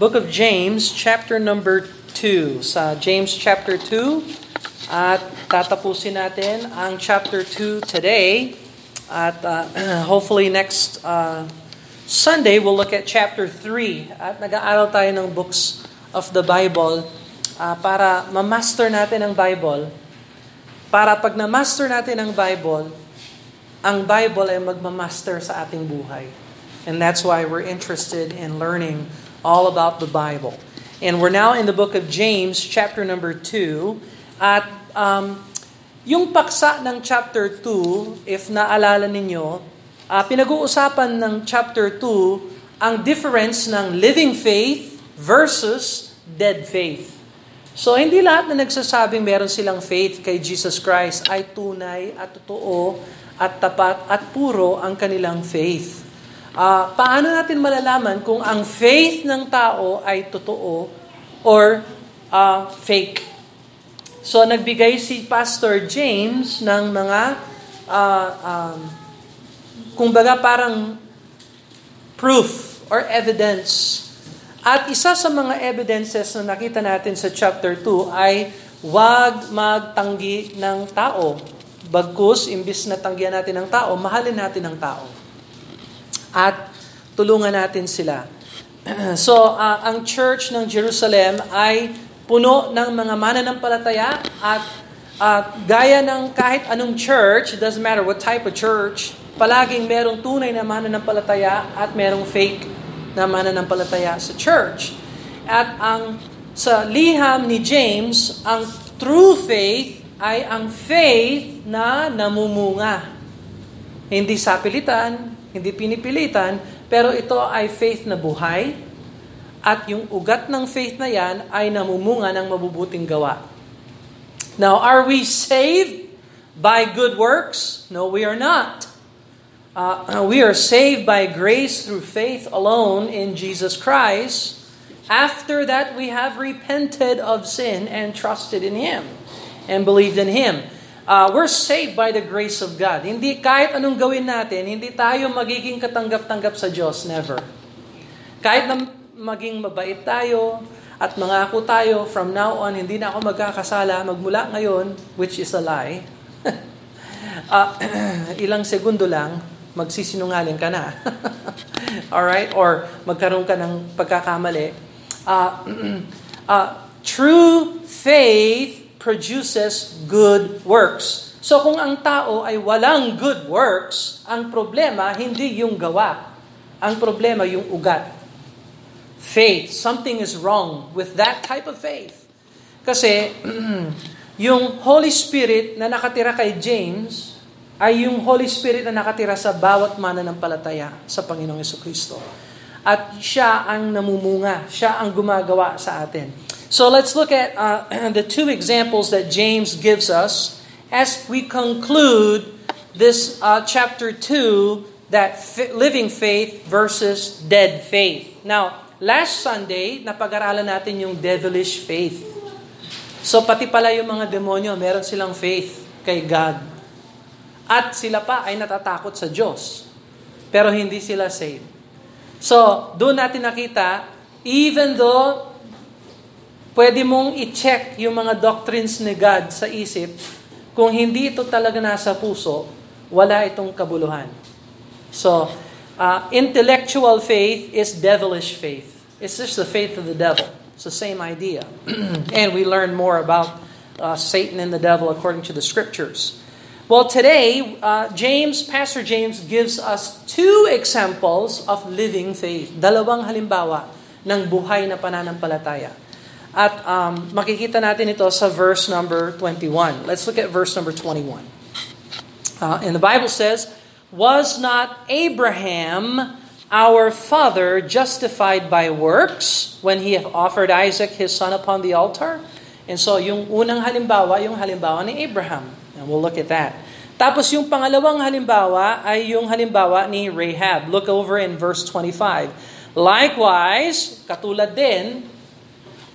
Book of James, chapter number 2. Sa James chapter 2, at tatapusin natin ang chapter 2 today. At uh, hopefully next uh, Sunday, we'll look at chapter 3. At nag-aaral tayo ng books of the Bible uh, para ma-master natin ang Bible. Para pag na-master natin ang Bible, ang Bible ay magma-master sa ating buhay. And that's why we're interested in learning all about the Bible. And we're now in the book of James, chapter number 2. At um, yung paksa ng chapter 2, if naalala ninyo, uh, pinag-uusapan ng chapter 2 ang difference ng living faith versus dead faith. So, hindi lahat na nagsasabing meron silang faith kay Jesus Christ ay tunay at totoo at tapat at puro ang kanilang faith. Uh, paano natin malalaman kung ang faith ng tao ay totoo or uh, fake? So, nagbigay si Pastor James ng mga, uh, um, kumbaga parang proof or evidence at isa sa mga evidences na nakita natin sa chapter 2 ay huwag magtanggi ng tao. Bagkus, imbis na tanggihan natin ng tao, mahalin natin ang tao. At tulungan natin sila. so, uh, ang church ng Jerusalem ay puno ng mga mananampalataya at uh, gaya ng kahit anong church, doesn't matter what type of church, palaging merong tunay na mananampalataya at merong fake na mananampalataya sa church. At ang sa liham ni James, ang true faith ay ang faith na namumunga. Hindi sapilitan, hindi pinipilitan, pero ito ay faith na buhay. At yung ugat ng faith na yan ay namumunga ng mabubuting gawa. Now, are we saved by good works? No, we are not. Uh, we are saved by grace through faith alone in Jesus Christ. After that, we have repented of sin and trusted in Him and believed in Him. Uh, we're saved by the grace of God. Hindi kahit anong gawin natin, hindi tayo magiging katanggap-tanggap sa Diyos. Never. Kahit na maging mabait tayo at mangako tayo, from now on, hindi na ako magkakasala magmula ngayon, which is a lie. uh, ilang segundo lang, magsisinungaling ka na. All right? Or magkaroon ka ng pagkakamali. Uh, uh, true faith produces good works. So kung ang tao ay walang good works, ang problema hindi yung gawa. Ang problema yung ugat. Faith. Something is wrong with that type of faith. Kasi yung Holy Spirit na nakatira kay James, ay yung Holy Spirit na nakatira sa bawat mananampalataya sa Panginoong Yeso Kristo. At siya ang namumunga, siya ang gumagawa sa atin. So let's look at uh, the two examples that James gives us as we conclude this uh, chapter 2, that fi- living faith versus dead faith. Now, last Sunday, napag-aralan natin yung devilish faith. So pati pala yung mga demonyo, meron silang faith kay God. At sila pa ay natatakot sa Diyos. Pero hindi sila saved. So, doon natin nakita, even though pwede mong i-check yung mga doctrines ni God sa isip, kung hindi ito talaga nasa puso, wala itong kabuluhan. So, uh, intellectual faith is devilish faith. It's just the faith of the devil. It's the same idea. and we learn more about uh, Satan and the devil according to the scriptures. Well, today, uh, James, Pastor James gives us two examples of living faith. Dalawang halimbawa ng buhay na pananampalataya. At um, makikita natin ito sa verse number 21. Let's look at verse number 21. Uh, and the Bible says, Was not Abraham our father justified by works when he offered Isaac his son upon the altar? And so yung unang halimbawa, yung halimbawa ni Abraham. And we'll look at that. Tapos yung pangalawang halimbawa ay yung halimbawa ni Rahab. Look over in verse 25. Likewise, katulad din,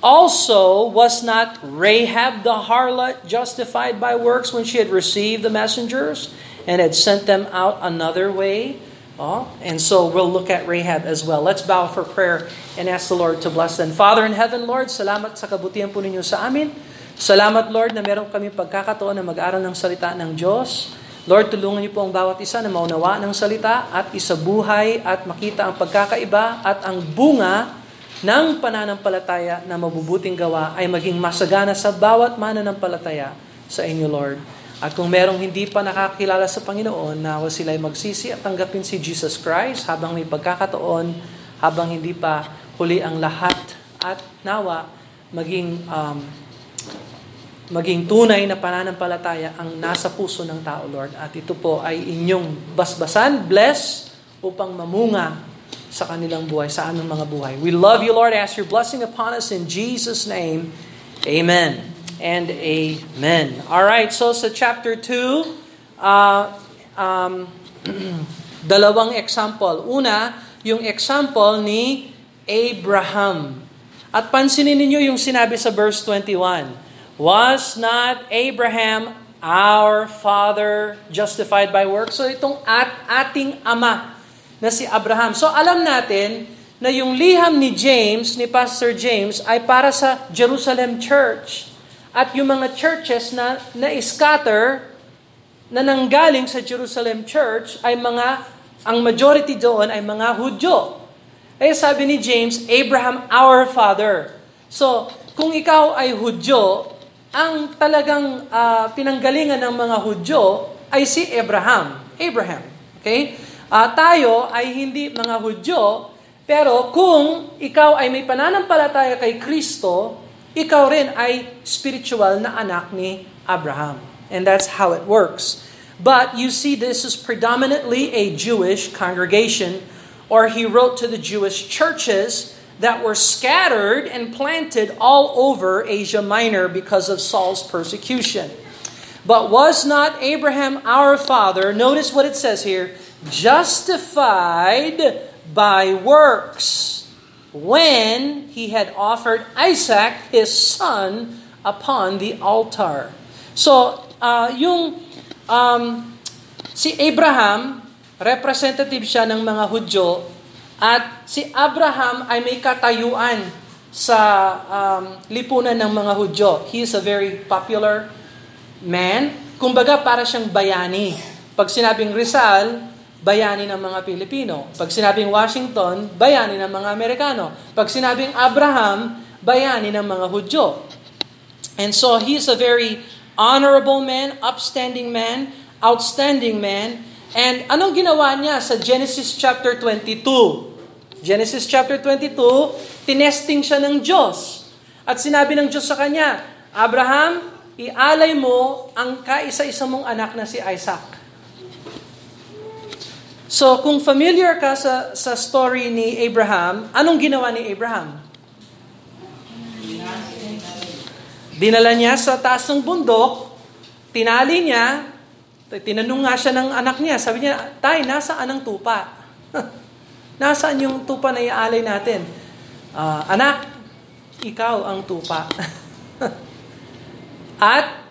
also was not Rahab the harlot justified by works when she had received the messengers and had sent them out another way? Oh, and so we'll look at Rahab as well. Let's bow for prayer and ask the Lord to bless them. Father in heaven, Lord, salamat sa kabutihan po ninyo sa amin. Salamat, Lord, na meron kami pagkakataon na mag-aral ng salita ng Diyos. Lord, tulungan niyo po ang bawat isa na maunawa ng salita at isabuhay at makita ang pagkakaiba at ang bunga ng pananampalataya na mabubuting gawa ay maging masagana sa bawat mananampalataya sa inyo, Lord. At kung merong hindi pa nakakilala sa Panginoon, nawa sila ay magsisi at tanggapin si Jesus Christ habang may pagkakataon, habang hindi pa huli ang lahat. At nawa, maging, um, maging tunay na pananampalataya ang nasa puso ng tao, Lord. At ito po ay inyong basbasan, bless, upang mamunga sa kanilang buhay, sa aming mga buhay. We love you, Lord. Ask your blessing upon us in Jesus' name. Amen and amen. All right, so sa chapter 2, uh, um, dalawang example. Una, yung example ni Abraham. At pansinin ninyo yung sinabi sa verse 21. Was not Abraham our father justified by works? So itong at ating ama na si Abraham. So alam natin na yung liham ni James, ni Pastor James, ay para sa Jerusalem Church at yung mga churches na na-scatter na nanggaling sa Jerusalem Church ay mga, ang majority doon ay mga Hudyo. Kaya sabi ni James, Abraham our father. So, kung ikaw ay Hudyo, ang talagang uh, pinanggalingan ng mga Hudyo ay si Abraham. Abraham. Okay? Uh, tayo ay hindi mga Hudyo, pero kung ikaw ay may pananampalataya kay Kristo, ikaw rin ay spiritual na anak ni Abraham. And that's how it works. But you see, this is predominantly a Jewish congregation, or he wrote to the Jewish churches that were scattered and planted all over Asia Minor because of Saul's persecution. But was not Abraham our father, notice what it says here, justified by works? when he had offered Isaac, his son, upon the altar. So, uh, yung um, si Abraham, representative siya ng mga Hudyo, at si Abraham ay may katayuan sa um, lipunan ng mga Hudyo. He is a very popular man. Kumbaga, para siyang bayani. Pag sinabing Rizal, bayani ng mga Pilipino. Pag sinabing Washington, bayani ng mga Amerikano. Pag sinabing Abraham, bayani ng mga Hudyo. And so he's a very honorable man, upstanding man, outstanding man. And anong ginawa niya sa Genesis chapter 22? Genesis chapter 22, tinesting siya ng Diyos. At sinabi ng Diyos sa kanya, Abraham, ialay mo ang kaisa-isa mong anak na si Isaac. So, kung familiar ka sa, sa story ni Abraham, anong ginawa ni Abraham? Dinala niya sa taas ng bundok, tinali niya, tinanong nga siya ng anak niya, sabi niya, Tay, nasaan ang tupa? nasaan yung tupa na iaalay natin? Uh, anak, ikaw ang tupa. At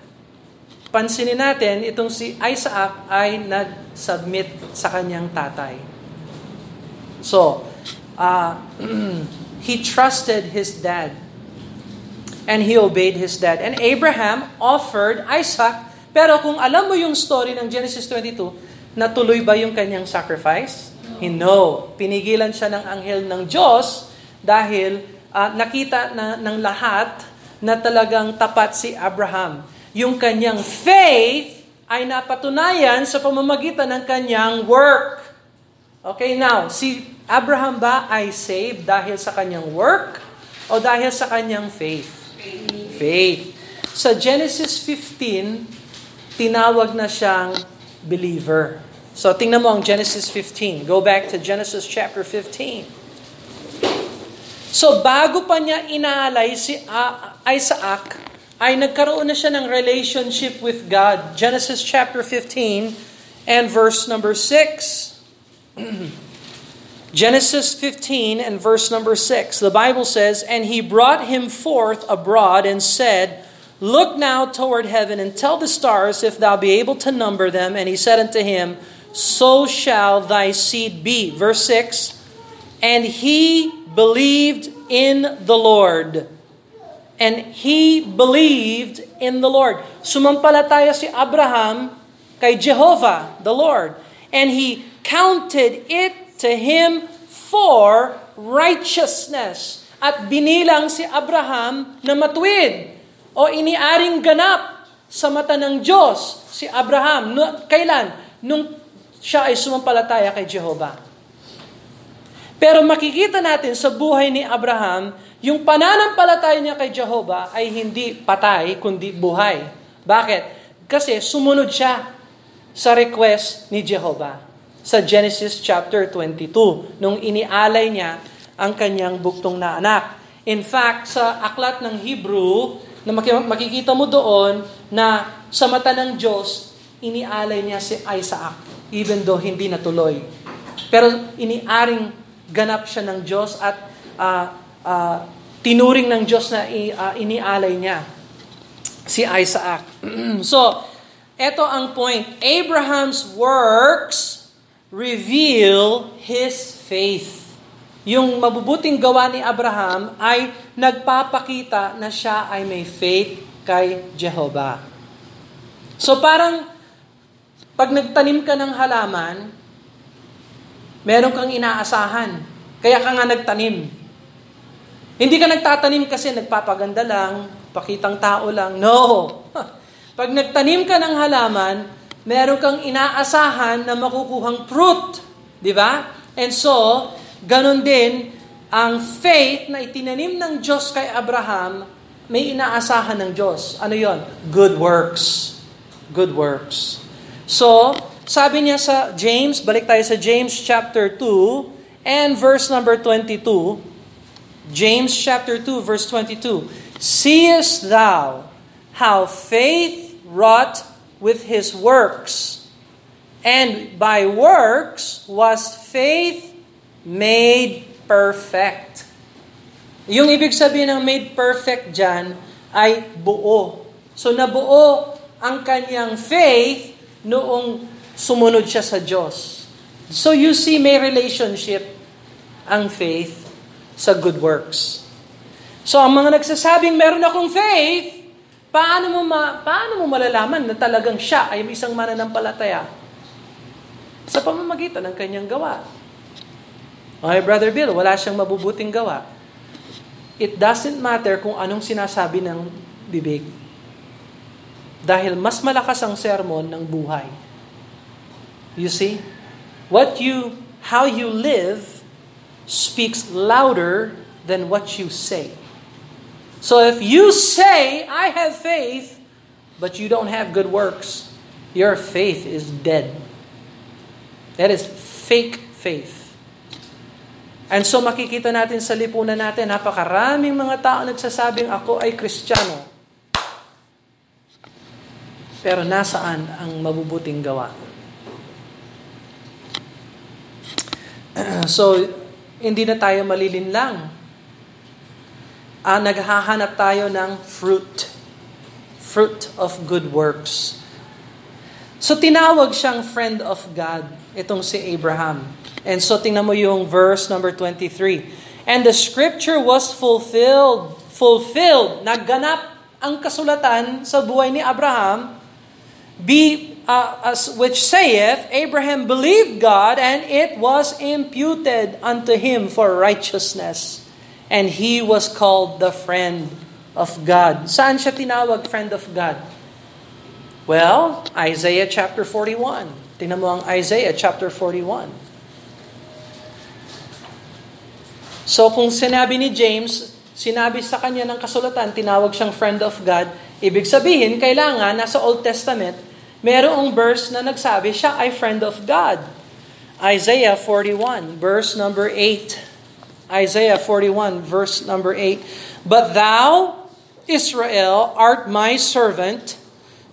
pansinin natin, itong si Isaac ay nag-submit sa kanyang tatay. So, uh, he trusted his dad. And he obeyed his dad. And Abraham offered Isaac, pero kung alam mo yung story ng Genesis 22, natuloy ba yung kanyang sacrifice? No. Pinigilan siya ng anghel ng Diyos dahil uh, nakita na ng lahat na talagang tapat si Abraham yung kanyang faith ay napatunayan sa pamamagitan ng kanyang work. Okay, now, si Abraham ba ay saved dahil sa kanyang work o dahil sa kanyang faith? Faith. faith. Sa Genesis 15, tinawag na siyang believer. So tingnan mo ang Genesis 15. Go back to Genesis chapter 15. So bago pa niya inaalay si Isaac, ay nagkaroon na siya ng relationship with God. Genesis chapter 15 and verse number 6. Genesis 15 and verse number 6. The Bible says, And he brought him forth abroad and said, Look now toward heaven and tell the stars if thou be able to number them. And he said unto him, so shall thy seed be. Verse 6 And he believed in the Lord. And he believed in the Lord. Sumampalataya si Abraham kay Jehovah, the Lord. And he counted it to him for righteousness. At binilang si Abraham na matuwid o iniaring ganap sa mata ng Diyos si Abraham. No, kailan? Nung siya ay sumampalataya kay Jehovah. Pero makikita natin sa buhay ni Abraham, yung pananampalataya niya kay Jehovah ay hindi patay, kundi buhay. Bakit? Kasi sumunod siya sa request ni Jehovah sa Genesis chapter 22 nung inialay niya ang kanyang buktong na anak. In fact, sa aklat ng Hebrew, na makikita mo doon na sa mata ng Diyos, inialay niya si Isaac, even though hindi natuloy. Pero iniaring ganap siya ng Diyos at uh, uh, tinuring ng Diyos na uh, inialay niya si Isaac. so, eto ang point. Abraham's works reveal his faith. Yung mabubuting gawa ni Abraham ay nagpapakita na siya ay may faith kay Jehovah. So parang pag nagtanim ka ng halaman, meron kang inaasahan. Kaya ka nga nagtanim. Hindi ka nagtatanim kasi nagpapaganda lang, pakitang tao lang. No! Pag nagtanim ka ng halaman, meron kang inaasahan na makukuhang fruit. Di ba? And so, Ganon din, ang faith na itinanim ng Diyos kay Abraham, may inaasahan ng Diyos. Ano yon? Good works. Good works. So, sabi niya sa James, balik tayo sa James chapter 2 and verse number 22. James chapter 2 verse 22. Seest thou how faith wrought with his works, and by works was faith made perfect. Yung ibig sabihin ng made perfect dyan ay buo. So nabuo ang kanyang faith noong sumunod siya sa Diyos. So you see may relationship ang faith sa good works. So ang mga nagsasabing meron akong faith, paano mo ma, paano mo malalaman na talagang siya ay isang mananampalataya? Sa pamamagitan ng kanyang gawa. Okay, Brother Bill, wala siyang mabubuting gawa. It doesn't matter kung anong sinasabi ng bibig. Dahil mas malakas ang sermon ng buhay. You see? What you, how you live speaks louder than what you say. So if you say, I have faith, but you don't have good works, your faith is dead. That is fake faith. And so makikita natin sa lipunan natin, napakaraming mga tao nagsasabing ako ay kristyano. Pero nasaan ang mabubuting gawa? so, hindi na tayo malilinlang. Ah, naghahanap tayo ng fruit. Fruit of good works. So tinawag siyang friend of God, itong si Abraham. And so tingnan mo yung verse number 23. And the scripture was fulfilled, fulfilled, nagganap ang kasulatan sa buhay ni Abraham, be, uh, as, which saith, Abraham believed God and it was imputed unto him for righteousness. And he was called the friend of God. Saan siya tinawag friend of God? Well, Isaiah chapter 41. Tingnan mo ang Isaiah chapter 41. So kung sinabi ni James, sinabi sa kanya ng kasulatan, tinawag siyang friend of God, ibig sabihin, kailangan nasa Old Testament, merong verse na nagsabi siya ay friend of God. Isaiah 41, verse number 8. Isaiah 41, verse number 8. But thou, Israel, art my servant,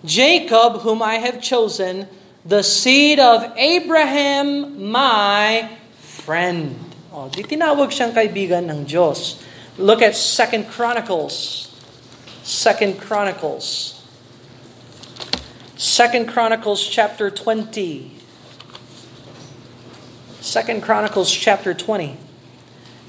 Jacob, whom I have chosen, the seed of Abraham, my friend. Oh, di tinawag siyang kaibigan ng Diyos. Look at Second Chronicles. Second Chronicles. Second Chronicles chapter 20. Second Chronicles chapter 20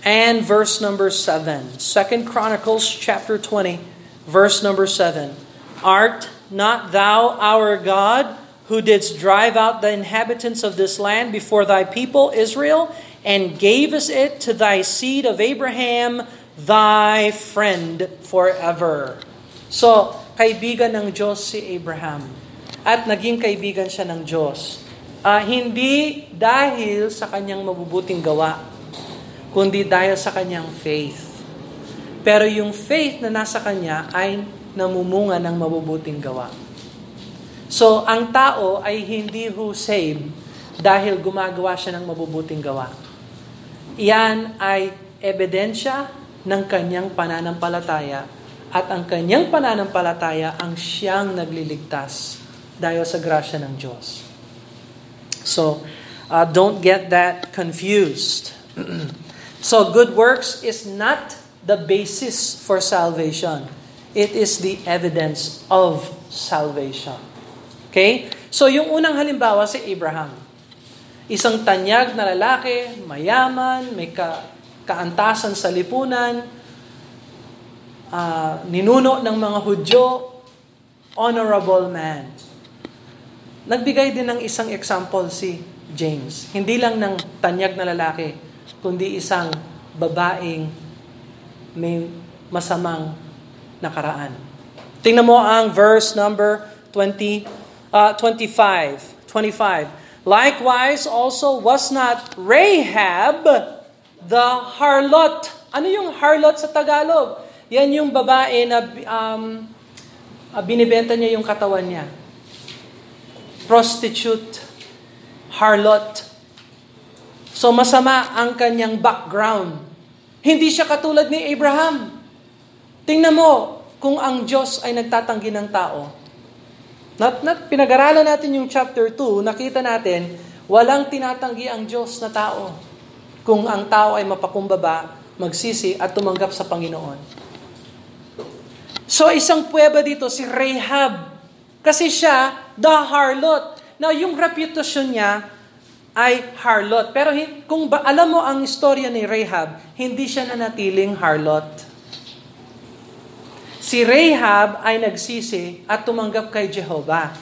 and verse number 7. Second Chronicles chapter 20, verse number 7. Art not thou our God, who didst drive out the inhabitants of this land before thy people Israel, and gavest it to thy seed of Abraham, thy friend forever. So, kaibigan ng Diyos si Abraham. At naging kaibigan siya ng Diyos. Uh, hindi dahil sa kanyang mabubuting gawa, kundi dahil sa kanyang faith. Pero yung faith na nasa kanya ay namumunga ng mabubuting gawa. So, ang tao ay hindi who saved dahil gumagawa siya ng mabubuting gawa. Iyan ay ebidensya ng kanyang pananampalataya at ang kanyang pananampalataya ang siyang nagliligtas dahil sa grasya ng Diyos. So, uh, don't get that confused. so, good works is not the basis for salvation. It is the evidence of salvation. Okay? So, yung unang halimbawa si Abraham. Isang tanyag na lalaki, mayaman, may ka, kaantasan sa lipunan, uh, ninuno ng mga Hudyo, honorable man. Nagbigay din ng isang example si James. Hindi lang ng tanyag na lalaki, kundi isang babaeng may masamang nakaraan. Tingnan mo ang verse number 20, uh, 25. 25. Likewise, also was not Rahab the harlot. Ano yung harlot sa Tagalog? Yan yung babae na um, binibenta niya yung katawan niya prostitute, harlot. So masama ang kanyang background. Hindi siya katulad ni Abraham. Tingnan mo kung ang Diyos ay nagtatanggi ng tao. Not, not, pinag-aralan natin yung chapter 2, nakita natin, walang tinatanggi ang Diyos na tao. Kung ang tao ay mapakumbaba, magsisi at tumanggap sa Panginoon. So isang puweba dito, si Rahab, kasi siya, the harlot. Now, yung reputation niya ay harlot. Pero kung ba, alam mo ang istorya ni Rahab, hindi siya nanatiling harlot. Si Rahab ay nagsisi at tumanggap kay Jehovah.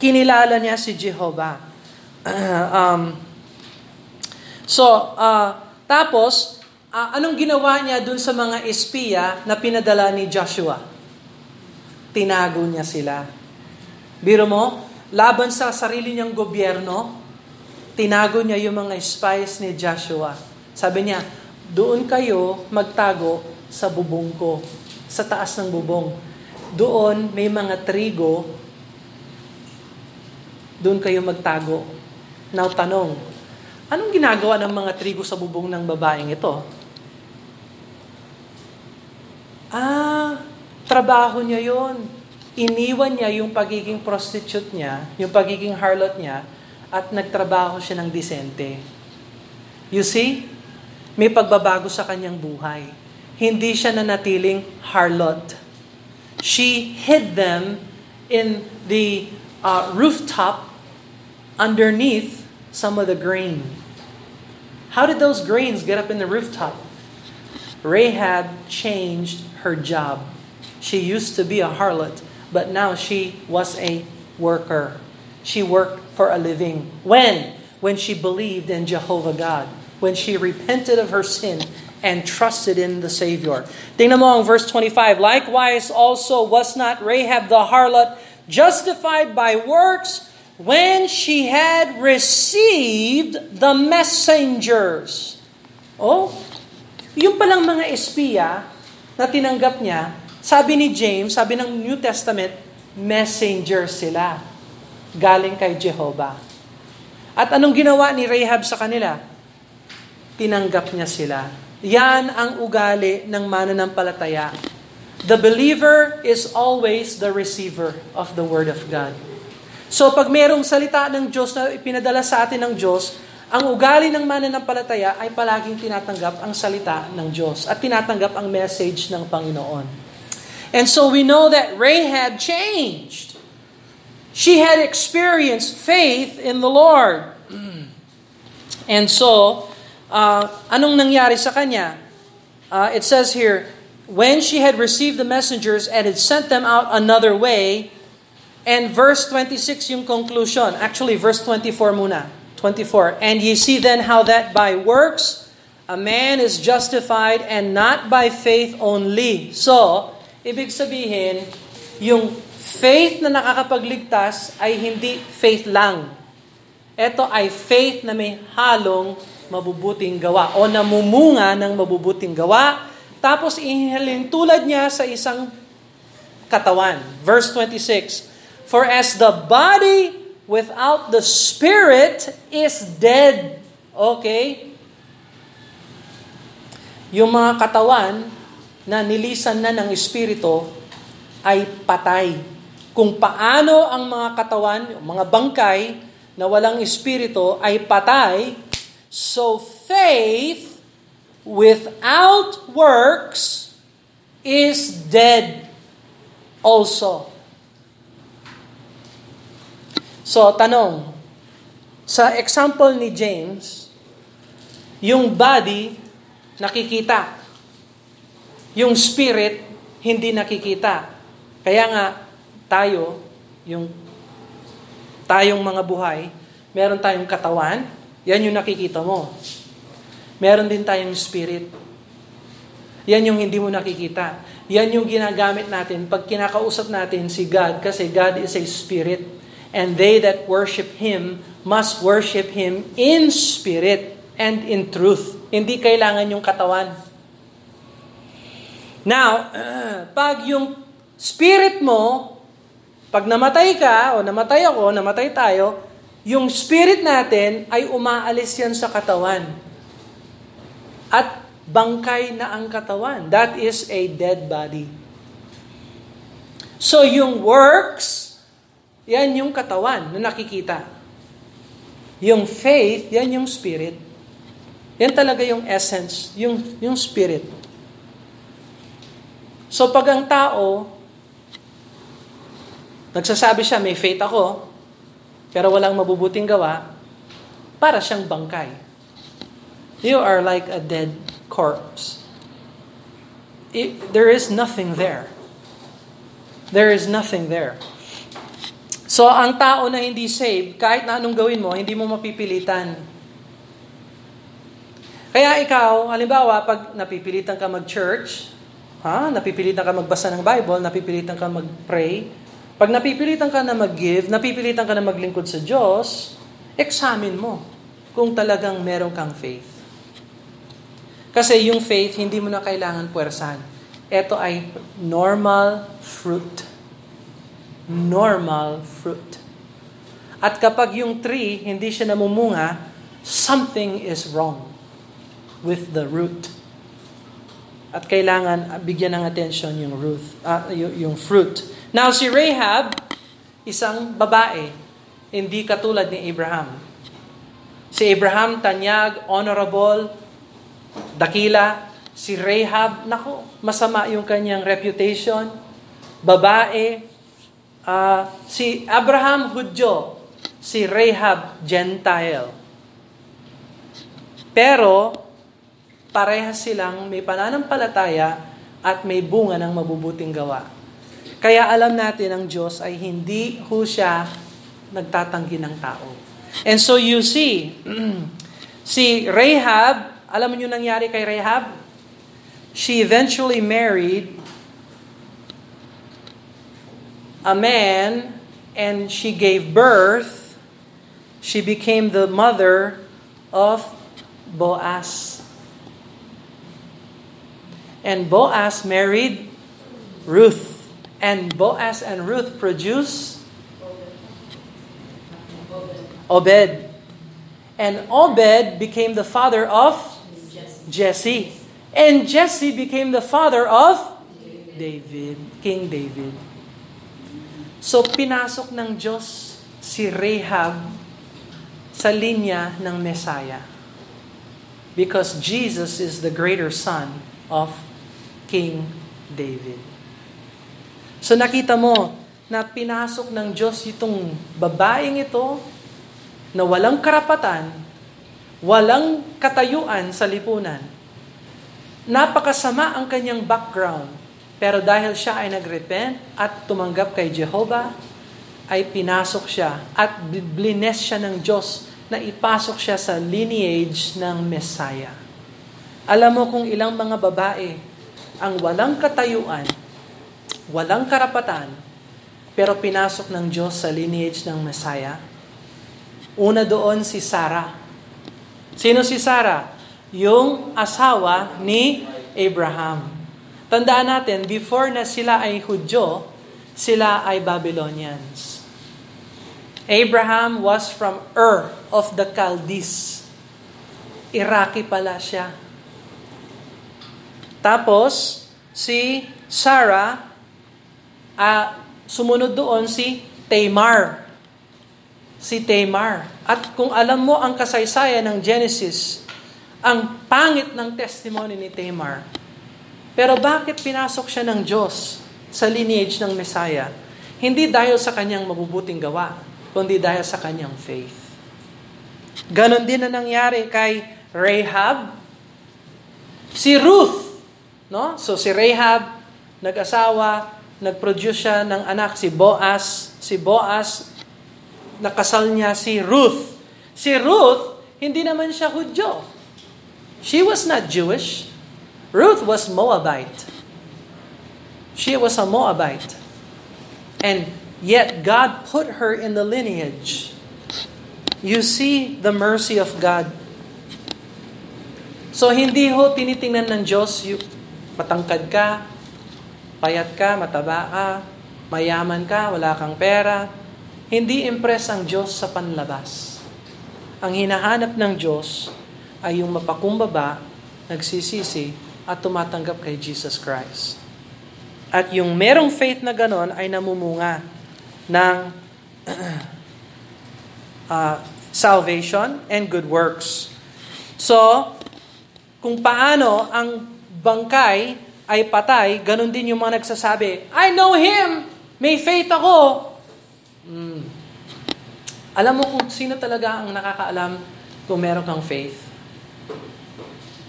Kinilala niya si Jehovah. Uh, um, so, uh, tapos, uh, anong ginawa niya dun sa mga espiya na pinadala ni Joshua? Tinago niya sila. Biro mo, laban sa sarili niyang gobyerno, tinago niya yung mga spies ni Joshua. Sabi niya, doon kayo magtago sa bubong ko, sa taas ng bubong. Doon may mga trigo, doon kayo magtago. Now tanong, anong ginagawa ng mga trigo sa bubong ng babaeng ito? Ah, trabaho niya yon iniwan niya yung pagiging prostitute niya, yung pagiging harlot niya, at nagtrabaho siya ng disente. You see? May pagbabago sa kanyang buhay. Hindi siya nanatiling harlot. She hid them in the uh, rooftop underneath some of the grain. How did those grains get up in the rooftop? Rahab changed her job. She used to be a harlot but now she was a worker. She worked for a living. When? When she believed in Jehovah God. When she repented of her sin and trusted in the Savior. Tingnan mo ang verse 25. Likewise also was not Rahab the harlot justified by works when she had received the messengers. Oh, yung palang mga espiya na tinanggap niya, sabi ni James, sabi ng New Testament, messenger sila. Galing kay Jehovah. At anong ginawa ni Rahab sa kanila? Tinanggap niya sila. Yan ang ugali ng mananampalataya. The believer is always the receiver of the Word of God. So pag mayroong salita ng Diyos na ipinadala sa atin ng Diyos, ang ugali ng mananampalataya ay palaging tinatanggap ang salita ng Diyos at tinatanggap ang message ng Panginoon. And so we know that Rahab changed. She had experienced faith in the Lord. And so, uh, anong nangyari sa kanya? Uh, it says here, when she had received the messengers and had sent them out another way, and verse 26 yung conclusion. Actually, verse 24 muna. 24. And ye see then how that by works a man is justified and not by faith only. So, ibig sabihin, yung faith na nakakapagligtas ay hindi faith lang. Ito ay faith na may halong mabubuting gawa o namumunga ng mabubuting gawa. Tapos ihihalin tulad niya sa isang katawan. Verse 26, For as the body without the spirit is dead. Okay? Yung mga katawan na nilisan na ng espiritu ay patay. Kung paano ang mga katawan, mga bangkay na walang espiritu ay patay, so faith without works is dead also. So, tanong, sa example ni James, yung body nakikita. Yung spirit hindi nakikita. Kaya nga tayo, yung tayong mga buhay, meron tayong katawan, yan yung nakikita mo. Meron din tayong spirit. Yan yung hindi mo nakikita. Yan yung ginagamit natin pag kinakausap natin si God kasi God is a spirit. And they that worship Him must worship Him in spirit and in truth. Hindi kailangan yung katawan. Now, pag yung spirit mo, pag namatay ka, o namatay ako, namatay tayo, yung spirit natin ay umaalis yan sa katawan. At bangkay na ang katawan. That is a dead body. So yung works, yan yung katawan na nakikita. Yung faith, yan yung spirit. Yan talaga yung essence, yung, yung spirit. So pag ang tao, nagsasabi siya, may faith ako, pero walang mabubuting gawa, para siyang bangkay. You are like a dead corpse. It, there is nothing there. There is nothing there. So, ang tao na hindi saved, kahit na anong gawin mo, hindi mo mapipilitan. Kaya ikaw, halimbawa, pag napipilitan ka mag-church, ha? napipilitan ka magbasa ng Bible, napipilitan ka mag-pray, pag napipilitan ka na mag-give, napipilitan ka na maglingkod sa Diyos, examine mo kung talagang meron kang faith. Kasi yung faith, hindi mo na kailangan puwersahan. Ito ay normal fruit normal fruit. At kapag yung tree hindi siya namumunga, something is wrong with the root. At kailangan bigyan ng attention yung root, uh, yung, yung fruit. Now si Rahab, isang babae, hindi katulad ni Abraham. Si Abraham tanyag, honorable, dakila. Si Rahab, nako, masama yung kanyang reputation. Babae, Uh, si Abraham Hudyo, si Rahab Gentile. Pero, parehas silang may pananampalataya at may bunga ng mabubuting gawa. Kaya alam natin ang Diyos ay hindi ho siya nagtatanggi ng tao. And so you see, si Rahab, alam niyo nangyari kay Rahab? She eventually married a man and she gave birth, she became the mother of Boaz. And Boaz married Ruth. And Boaz and Ruth produced Obed. And Obed became the father of Jesse. And Jesse became the father of David, King David. So pinasok ng Diyos si Rahab sa linya ng Messiah. Because Jesus is the greater son of King David. So nakita mo na pinasok ng Diyos itong babaeng ito na walang karapatan Walang katayuan sa lipunan. Napakasama ang kanyang background. Pero dahil siya ay nagrepent at tumanggap kay Jehovah, ay pinasok siya at blines siya ng Diyos na ipasok siya sa lineage ng Messiah. Alam mo kung ilang mga babae ang walang katayuan, walang karapatan, pero pinasok ng Diyos sa lineage ng Messiah? Una doon si Sarah. Sino si Sarah? Yung asawa ni Abraham. Tandaan natin, before na sila ay Hudyo, sila ay Babylonians. Abraham was from Ur of the Chaldees. Iraqi pala siya. Tapos, si Sarah, uh, sumunod doon si Tamar. Si Tamar. At kung alam mo ang kasaysayan ng Genesis, ang pangit ng testimony ni Tamar, pero bakit pinasok siya ng Diyos sa lineage ng Messiah? Hindi dahil sa kanyang mabubuting gawa, kundi dahil sa kanyang faith. Ganon din na nangyari kay Rahab. Si Ruth, no? So si Rahab, nag-asawa, nag-produce siya ng anak, si Boaz. Si Boaz, nakasal niya si Ruth. Si Ruth, hindi naman siya Hudyo. She was not Jewish. Ruth was Moabite. She was a Moabite. And yet God put her in the lineage. You see the mercy of God. So hindi ho tinitingnan ng Diyos, matangkad ka, payat ka, mataba ka, mayaman ka, wala kang pera. Hindi impress ang Diyos sa panlabas. Ang hinahanap ng Diyos ay yung mapakumbaba, nagsisisi, at tumatanggap kay Jesus Christ. At yung merong faith na ganon ay namumunga ng uh, salvation and good works. So, kung paano ang bangkay ay patay, ganon din yung mga nagsasabi, I know Him! May faith ako! Mm. Alam mo kung sino talaga ang nakakaalam kung meron kang faith?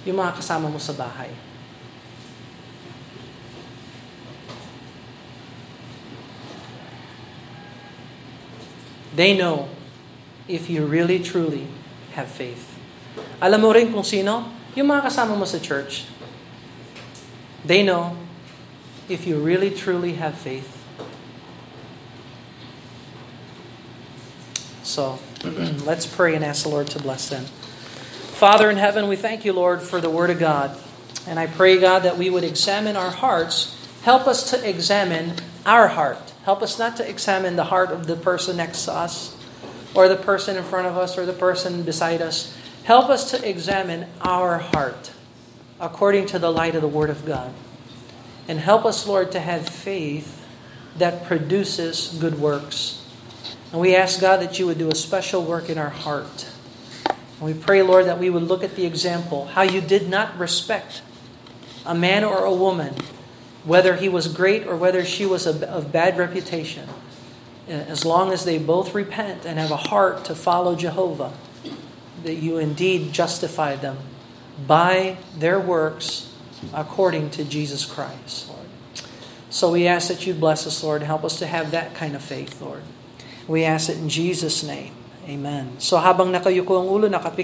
Yung mga kasama mo sa bahay. They know if you really truly have faith. Alam mo rin kung sino? Yung mga kasama mo sa church. They know if you really truly have faith. So, let's pray and ask the Lord to bless them. Father in heaven, we thank you, Lord, for the Word of God. And I pray, God, that we would examine our hearts. Help us to examine our heart. Help us not to examine the heart of the person next to us, or the person in front of us, or the person beside us. Help us to examine our heart according to the light of the Word of God. And help us, Lord, to have faith that produces good works. And we ask, God, that you would do a special work in our heart. And we pray, Lord, that we would look at the example, how you did not respect a man or a woman whether he was great or whether she was of, bad reputation, as long as they both repent and have a heart to follow Jehovah, that you indeed justify them by their works according to Jesus Christ. So we ask that you bless us, Lord. Help us to have that kind of faith, Lord. We ask it in Jesus' name. Amen. So habang nakayuko ang ulo, nakapik